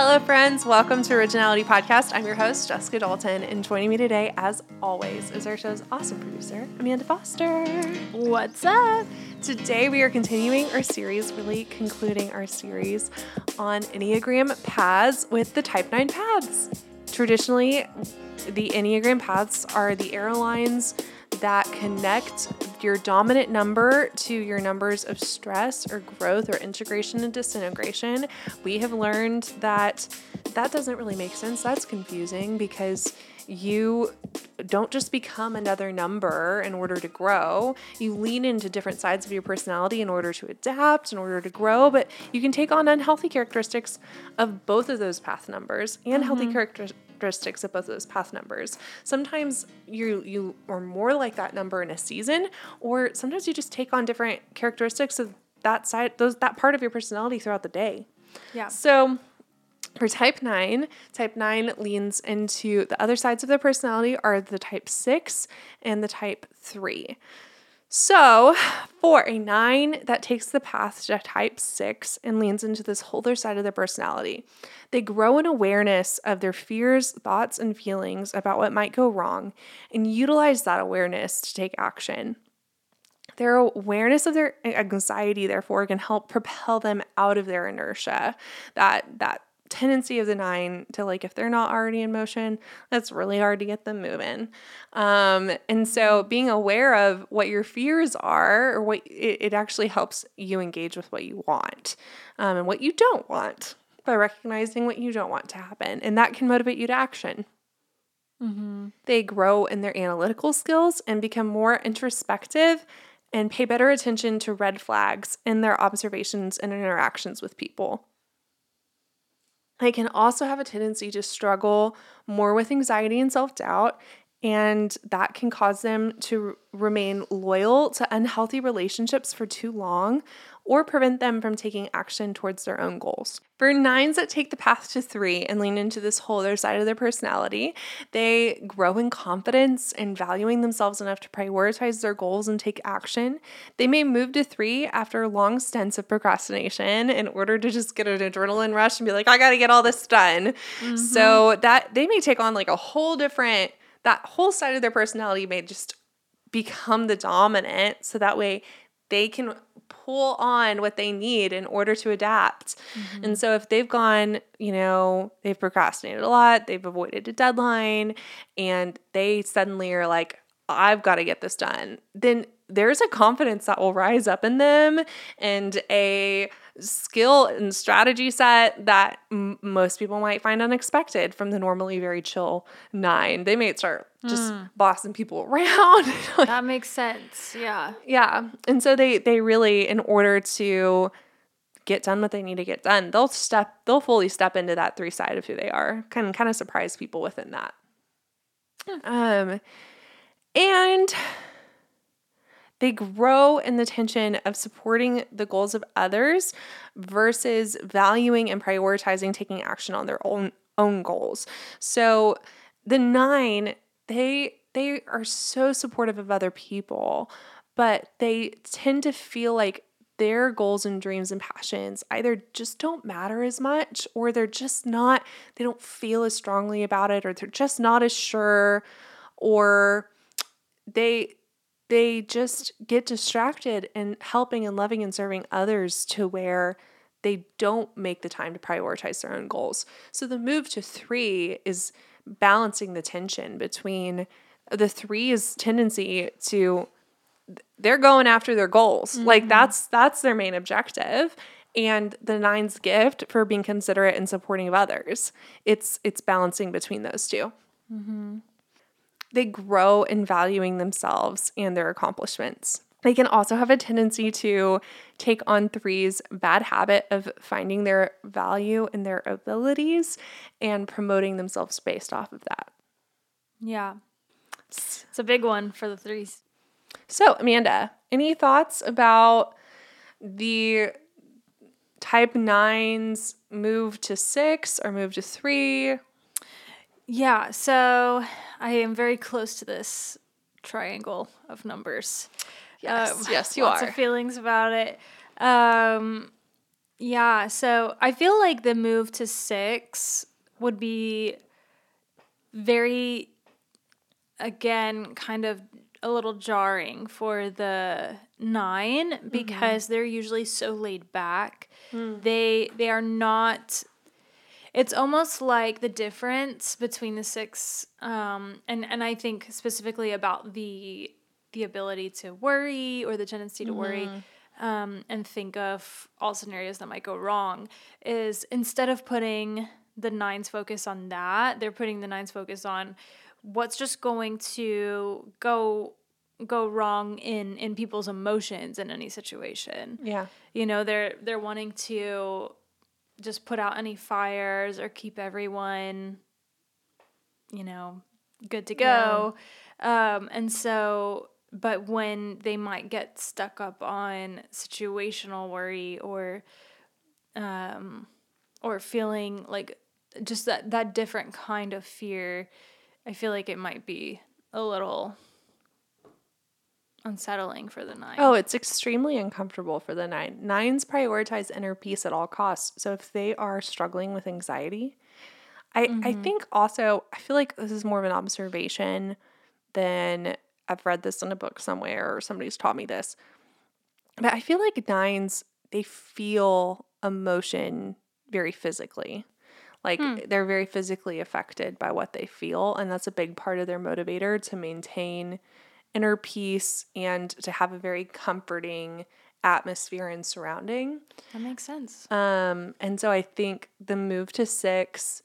Hello, friends. Welcome to Originality Podcast. I'm your host, Jessica Dalton, and joining me today, as always, is our show's awesome producer, Amanda Foster. What's up? Today, we are continuing our series, really concluding our series on Enneagram paths with the Type 9 paths. Traditionally, the Enneagram paths are the arrow lines that connect your dominant number to your numbers of stress or growth or integration and disintegration. We have learned that that doesn't really make sense. That's confusing because you don't just become another number in order to grow. You lean into different sides of your personality in order to adapt, in order to grow, but you can take on unhealthy characteristics of both of those path numbers and mm-hmm. healthy characteristics characteristics of both of those path numbers. Sometimes you you are more like that number in a season, or sometimes you just take on different characteristics of that side, those that part of your personality throughout the day. Yeah. So for type 9, type 9 leans into the other sides of the personality are the type 6 and the type 3. So, for a nine that takes the path to type six and leans into this whole other side of their personality, they grow an awareness of their fears, thoughts, and feelings about what might go wrong and utilize that awareness to take action. Their awareness of their anxiety, therefore, can help propel them out of their inertia, that, that tendency of the nine to like if they're not already in motion that's really hard to get them moving. Um, and so being aware of what your fears are or what it, it actually helps you engage with what you want um, and what you don't want by recognizing what you don't want to happen and that can motivate you to action. Mm-hmm. they grow in their analytical skills and become more introspective and pay better attention to red flags in their observations and interactions with people they can also have a tendency to struggle more with anxiety and self doubt, and that can cause them to remain loyal to unhealthy relationships for too long or prevent them from taking action towards their own goals. For nines that take the path to three and lean into this whole other side of their personality, they grow in confidence and valuing themselves enough to prioritize their goals and take action. They may move to three after long stints of procrastination in order to just get an adrenaline rush and be like, I got to get all this done. Mm-hmm. So that they may take on like a whole different, that whole side of their personality may just become the dominant. So that way they can pull on what they need in order to adapt. Mm-hmm. And so if they've gone, you know, they've procrastinated a lot, they've avoided a deadline, and they suddenly are like, I've got to get this done, then there's a confidence that will rise up in them and a skill and strategy set that m- most people might find unexpected from the normally very chill nine. They may start just mm. bossing people around. that makes sense. Yeah. Yeah. And so they they really in order to get done what they need to get done, they'll step they'll fully step into that three side of who they are. Can kind of surprise people within that. Hmm. Um and they grow in the tension of supporting the goals of others versus valuing and prioritizing taking action on their own own goals. So the 9, they they are so supportive of other people, but they tend to feel like their goals and dreams and passions either just don't matter as much or they're just not they don't feel as strongly about it or they're just not as sure or they they just get distracted in helping and loving and serving others to where they don't make the time to prioritize their own goals. So the move to three is balancing the tension between the three's tendency to they're going after their goals. Mm-hmm. Like that's that's their main objective. And the nine's gift for being considerate and supporting of others. It's it's balancing between those 2 mm-hmm they grow in valuing themselves and their accomplishments. They can also have a tendency to take on three's bad habit of finding their value in their abilities and promoting themselves based off of that. Yeah. It's a big one for the threes. So, Amanda, any thoughts about the type nines move to six or move to three? Yeah, so I am very close to this triangle of numbers. Yes, um, yes, you lots are. Lots of feelings about it. Um, Yeah, so I feel like the move to six would be very, again, kind of a little jarring for the 9 because they're usually so laid back. They they are not. It's almost like the difference between the six, um, and and I think specifically about the the ability to worry or the tendency to worry um, and think of all scenarios that might go wrong is instead of putting the nines focus on that they're putting the nines focus on what's just going to go go wrong in in people's emotions in any situation Yeah. you know they're they're wanting to just put out any fires or keep everyone you know good to go. Um and so but when they might get stuck up on situational worry or um or feeling like just that that different kind of fear i feel like it might be a little unsettling for the nine Oh, it's extremely uncomfortable for the nine. Nines prioritize inner peace at all costs. So if they are struggling with anxiety, I, I mm-hmm. think also, I feel like this is more of an observation than I've read this in a book somewhere or somebody's taught me this. But I feel like nines, they feel emotion very physically. Like hmm. they're very physically affected by what they feel. And that's a big part of their motivator to maintain inner peace and to have a very comforting atmosphere and surrounding. that makes sense Um, and so I think the move to six,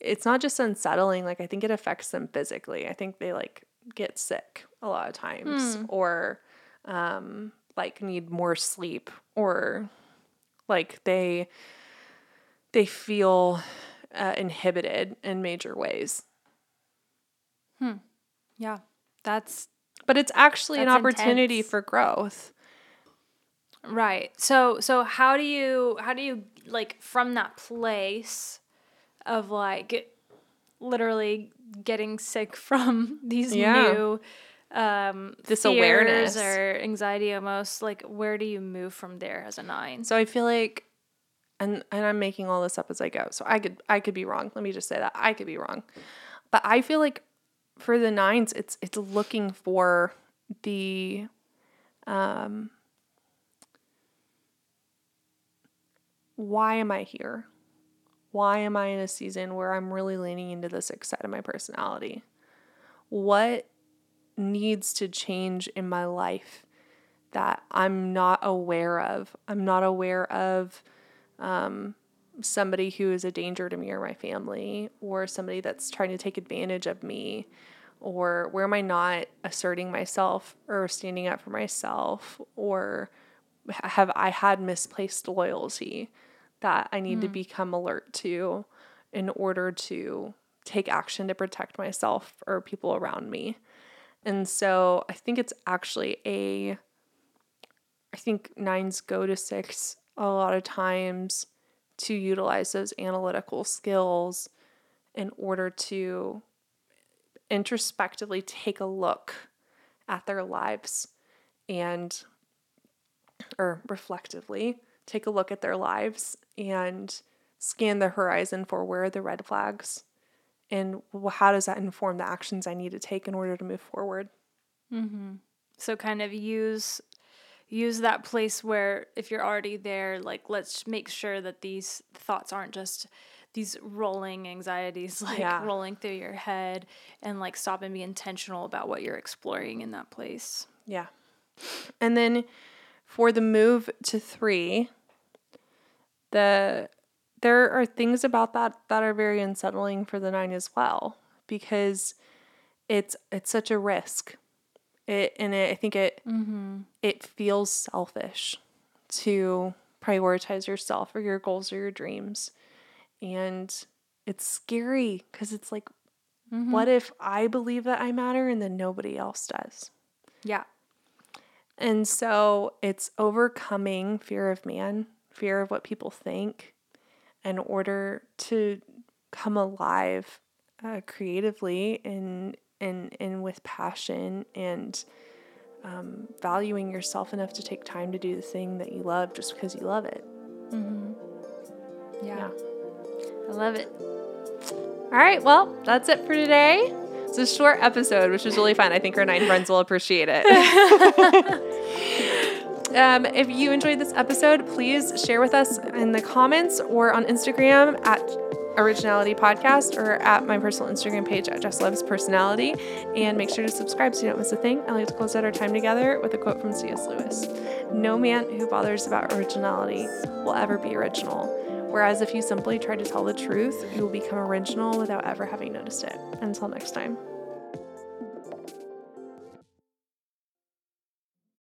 it's not just unsettling, like I think it affects them physically. I think they like get sick a lot of times or um like need more sleep or like they they feel uh, inhibited in major ways. Hmm. Yeah that's But it's actually an opportunity intense. for growth. Right. So so how do you how do you like from that place of like literally getting sick from these Yeah. new um This awareness. or anxiety almost like where do you move from there as a nine? So I feel like and and I'm making all this up as I go. So I could I could be wrong. Let me just say that. I could be wrong. But I feel like for the nines it's it's looking for the um why am I here? Why am I in a season where I'm really leaning into the sixth side of my personality? What needs to change in my life that I'm not aware of? I'm not aware of um, somebody who is a danger to me or my family, or somebody that's trying to take advantage of me, or where am I not asserting myself or standing up for myself, or have I had misplaced loyalty that I need to hmm. become alert to in order to take action to protect myself or people around me? And so I think it's actually a, I think nines go to six a lot of times to utilize those analytical skills in order to introspectively take a look at their lives and or reflectively take a look at their lives and scan the horizon for where are the red flags and how does that inform the actions I need to take in order to move forward. Mm-hmm. So kind of use use that place where if you're already there like let's make sure that these thoughts aren't just these rolling anxieties like Yeah. rolling through your head and like stop and be intentional about what you're exploring in that place. Yeah. And then for the move to 3, the there are things about that that are very unsettling for the 9 as well because it's it's such a risk. It and it, I think it it feels selfish to prioritize yourself or your goals or your dreams. And it's scary cuz it's like what if I believe that I matter and then nobody else does? Yeah. And so it's overcoming fear of man, fear of what people think, in order to come alive uh, creatively and, and, and with passion and um, valuing yourself enough to take time to do the thing that you love just because you love it. Yeah. I love it. All right, well, that's it for today. It's a short episode, which was really fun. I think our nine friends will appreciate it. um, if you enjoyed this episode, please share with us in the comments or on Instagram at Originality Podcast or at my personal Instagram page at Just Loves Personality. And make sure to subscribe so you don't miss a thing. I like to close out our time together with a quote from C.S. Lewis No man who bothers about originality will ever be original. Whereas if you simply try to tell the truth, you will become original without ever having noticed it. Until next time.